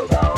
about.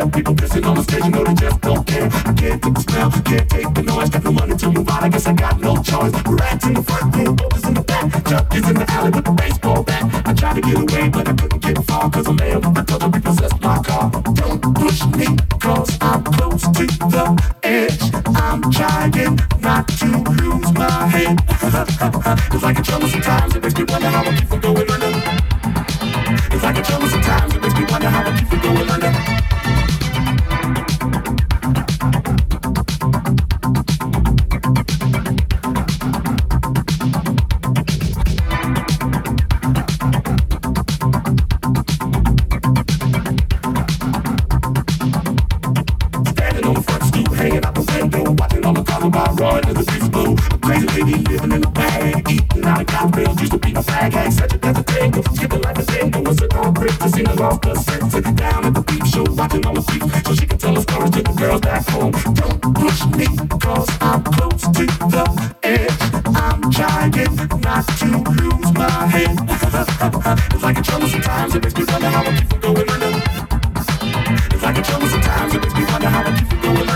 down. People pissing on the stage, you know they just don't care. I can't take the smell, can't take the noise. Got no money to move on, I guess I got no choice. Rats in the front, bulldozers in the back. Chuck is in the alley with the baseball bat. I tried to get away, but I couldn't get far. Cause a man with a gun repossessed my car. Don't push me, cause I'm close to the edge. I'm trying not to lose my head. Cause I can trouble sometimes, it makes me wonder how I keep from going under. It's like a trouble sometimes, it makes me wonder how I keep from going under. I can't search it, that's a thing. Cause she like a thing. No one's a concrete to sing along the set. Sit down at the beat. show, watching all the freaks. So she can tell her stories to the girls back home. Don't push me, cause I'm close to the edge. I'm trying not to lose my head. it's like a trouble sometimes, it makes me wonder how I keep from going under. It's like a trouble sometimes, it makes me wonder how I keep from going under.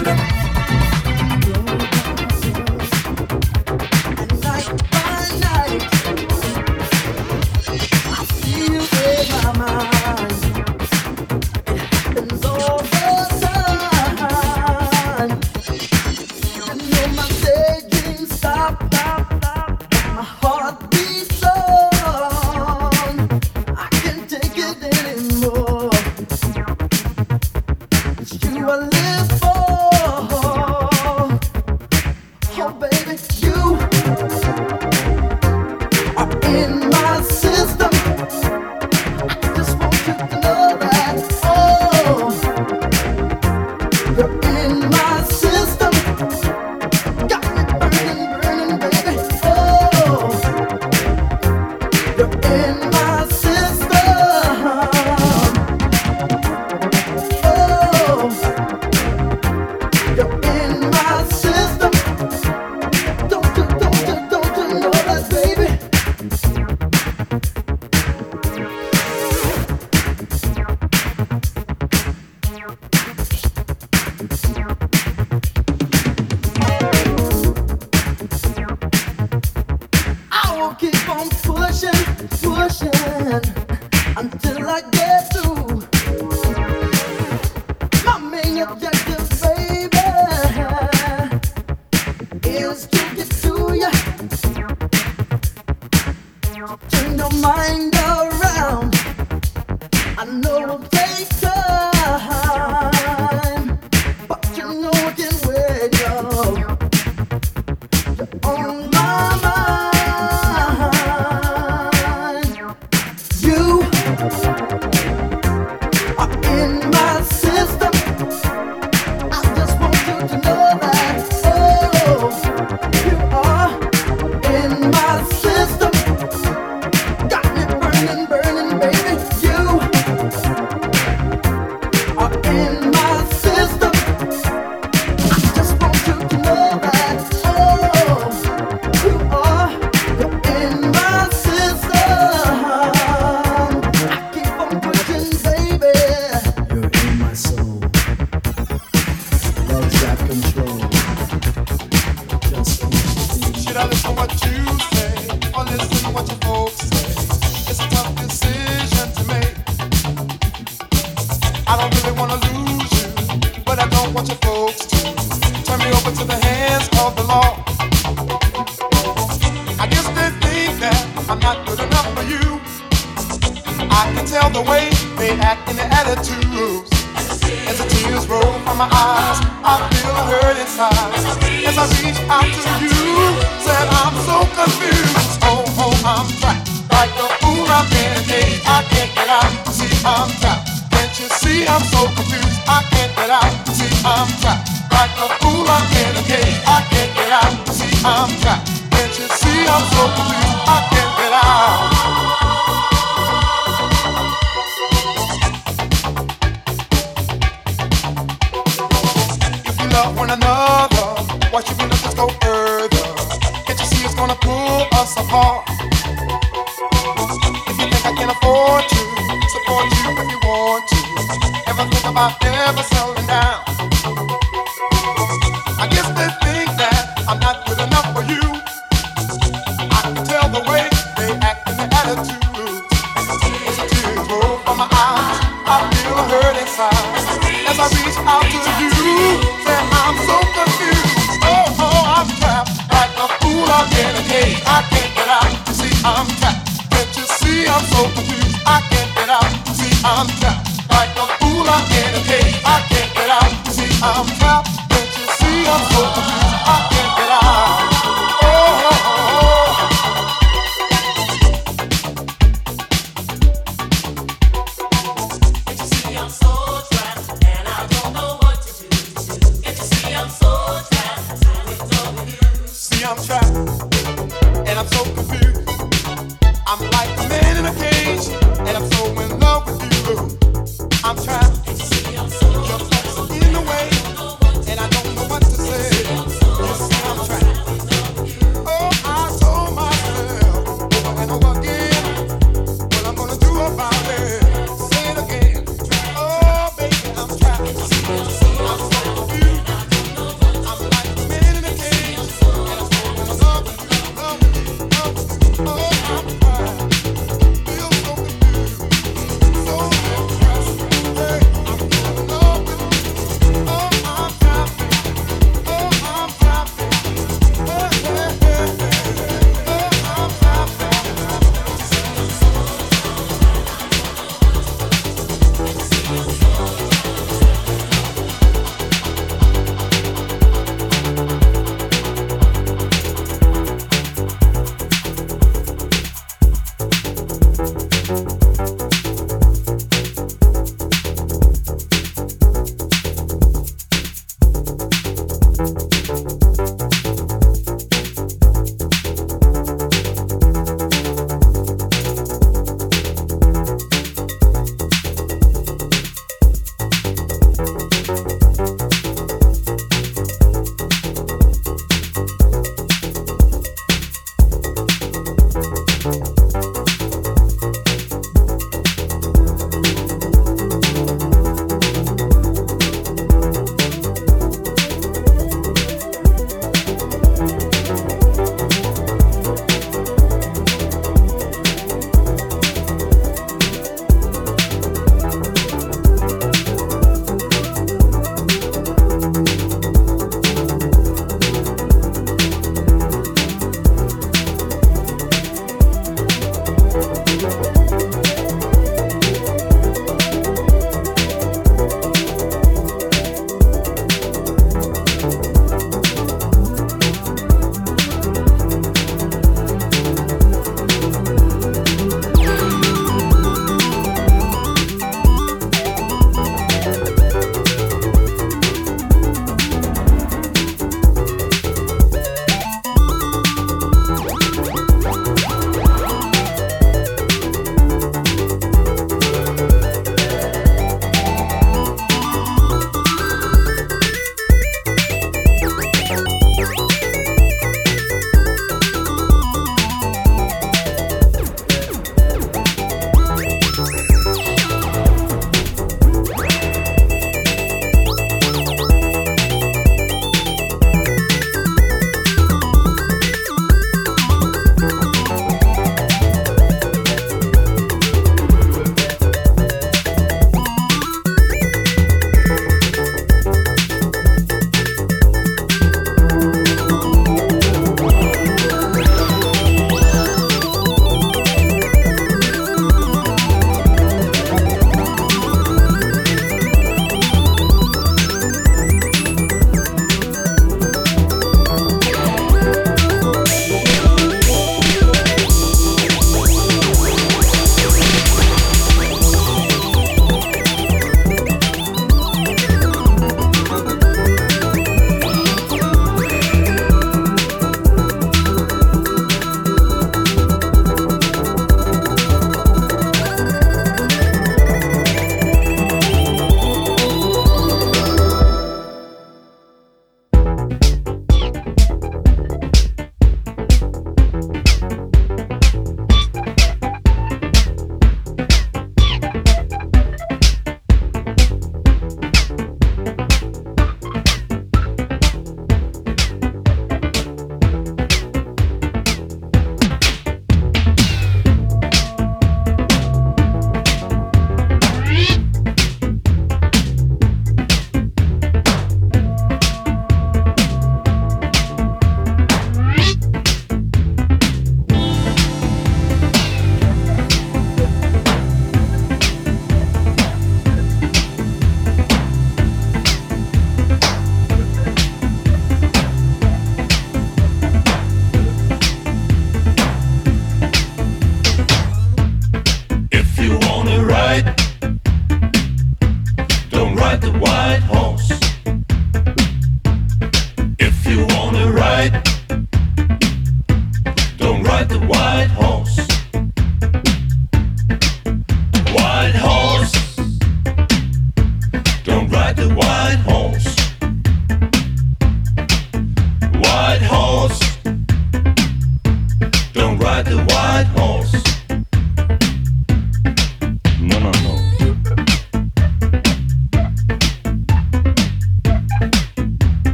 I'm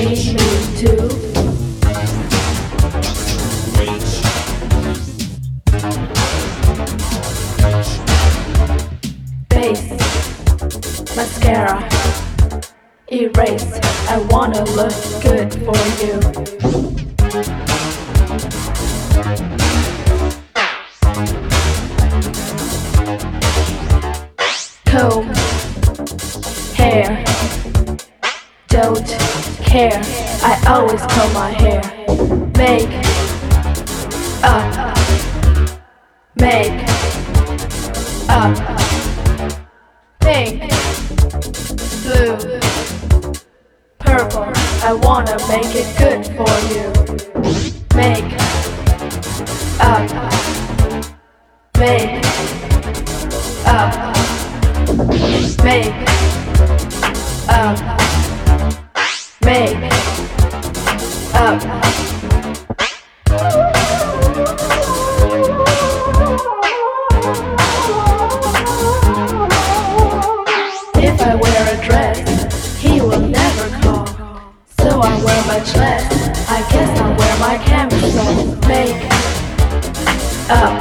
change me too. mascara. Erase, I wanna look good for you. hair. I always comb my hair. much less. I guess I'll wear my camera so make up.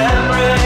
Memories.